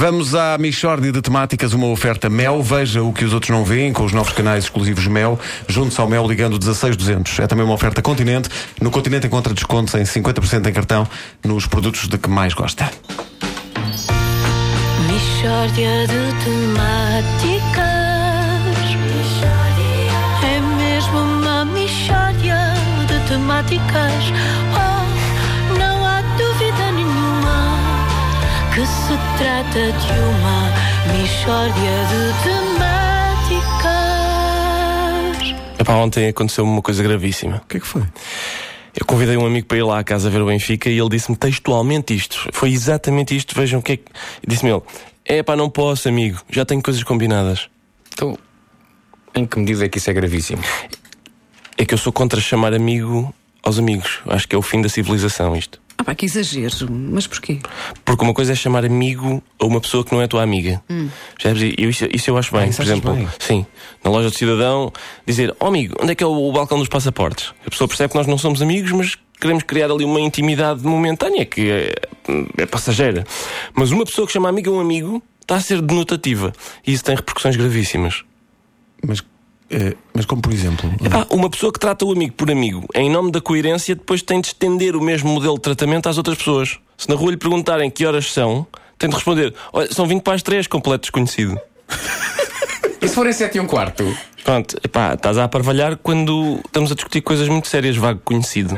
Vamos à Michórdia de Temáticas, uma oferta Mel. Veja o que os outros não veem com os novos canais exclusivos Mel. Junte-se ao Mel ligando 16200. É também uma oferta Continente. No Continente encontra descontos em 50% em cartão nos produtos de que mais gosta. Mishória de temáticas. É mesmo uma mishória de temáticas. Oh, que se trata de uma mishória de temáticas. Epá, ontem aconteceu-me uma coisa gravíssima. O que é que foi? Eu convidei um amigo para ir lá à casa ver o Benfica e ele disse-me textualmente isto. Foi exatamente isto. Vejam o que é que. Disse-me ele: É pá, não posso, amigo. Já tenho coisas combinadas. Então, em que medida é que isso é gravíssimo? É que eu sou contra chamar amigo aos amigos. Acho que é o fim da civilização isto. Ah, pá, que exagero. Mas porquê? Porque uma coisa é chamar amigo a uma pessoa que não é tua amiga. E eu- isso, isso eu acho bem. isso Por exemplo, bem? sim, na loja de cidadão, dizer: Ó amigo, onde é que é o, o balcão dos passaportes? A pessoa percebe que nós não somos amigos, mas queremos criar ali uma intimidade momentânea que é, é passageira. Mas uma pessoa que chama amigo a um amigo está a ser denotativa. E isso tem repercussões gravíssimas. Mas, eh, mas como por exemplo? Epá, uma pessoa que trata o amigo por amigo, em nome da coerência, depois tem de estender o mesmo modelo de tratamento às outras pessoas. Se na rua lhe perguntarem que horas são, tem de responder: Olha, são 20 para as 3, completo desconhecido. E se forem sete e um quarto? Pronto, epá, estás a aparvalhar quando estamos a discutir coisas muito sérias, vago conhecido.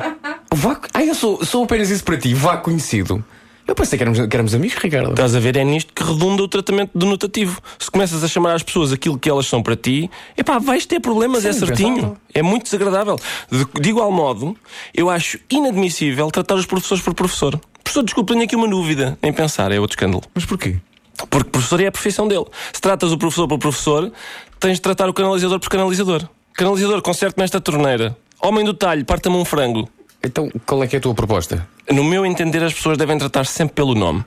Vá, ah, eu sou, sou apenas isso para ti, vá conhecido. Eu pensei que éramos, que éramos amigos, Ricardo. Estás a ver, é nisto que redunda o tratamento denotativo. Se começas a chamar às pessoas aquilo que elas são para ti, epá, vais ter problemas, Sim, é certinho. É muito desagradável. De, de igual modo, eu acho inadmissível tratar os professores por professor. Professor, desculpa, tenho aqui uma dúvida. Nem pensar, é outro escândalo. Mas porquê? Porque professor é a profissão dele. Se tratas o professor por professor, tens de tratar o canalizador por canalizador. Canalizador, conserte-me esta torneira. Homem do talho, parta-me um frango. Então, qual é que é a tua proposta? No meu entender, as pessoas devem tratar sempre pelo nome.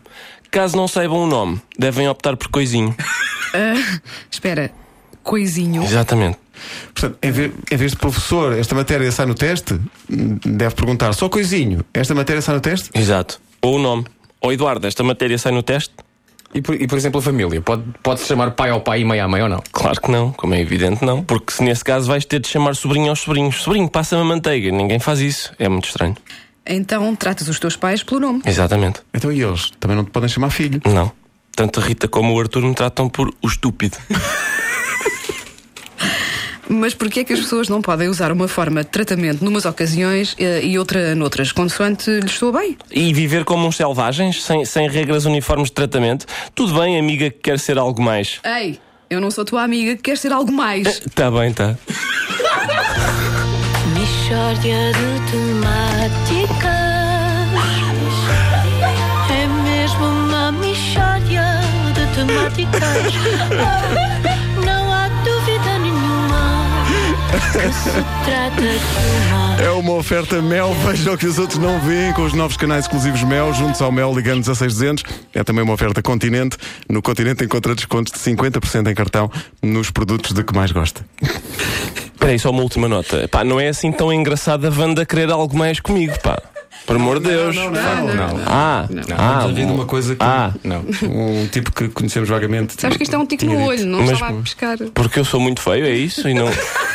Caso não saibam o nome, devem optar por coisinho. Espera, coisinho. Exatamente. Portanto, em vez, em vez de professor, esta matéria sai no teste, deve perguntar só coisinho. Esta matéria sai no teste? Exato. Ou o nome. Ou Eduardo, esta matéria sai no teste? E por, e, por exemplo, a família? Pode, pode-se chamar pai ao pai e mãe à mãe ou não? Claro que não, como é evidente, não. Porque se nesse caso vais ter de chamar sobrinho aos sobrinhos. Sobrinho, passa-me a manteiga. Ninguém faz isso. É muito estranho. Então tratas os teus pais pelo nome. Exatamente. Então e eles? Também não te podem chamar filho. Não. Tanto a Rita como o Arthur me tratam por o estúpido. Mas porquê é que as pessoas não podem usar uma forma de tratamento numas ocasiões eh, e outra noutras, consoante lhes soa bem? E viver como uns selvagens, sem, sem regras uniformes de tratamento. Tudo bem, amiga que quer ser algo mais. Ei, eu não sou tua amiga que quer ser algo mais. Tá bem, tá. Mishória de temáticas. É mesmo uma mishória de temáticas. É uma oferta Mel, veja o que os outros não veem com os novos canais exclusivos Mel, juntos ao Mel, ligando 16200. É também uma oferta Continente. No Continente encontra descontos de 50% em cartão nos produtos de que mais gosta. Espera aí, só uma última nota. Pá, não é assim tão engraçado a Wanda querer algo mais comigo, pá. Por amor de Deus. Não. Ah, ah, Tens ouvido uma coisa que ah, Não. um tipo que conhecemos vagamente. Sabes que isto é um tico no olho, não estava a pescar. porque eu sou muito feio, é isso? E não.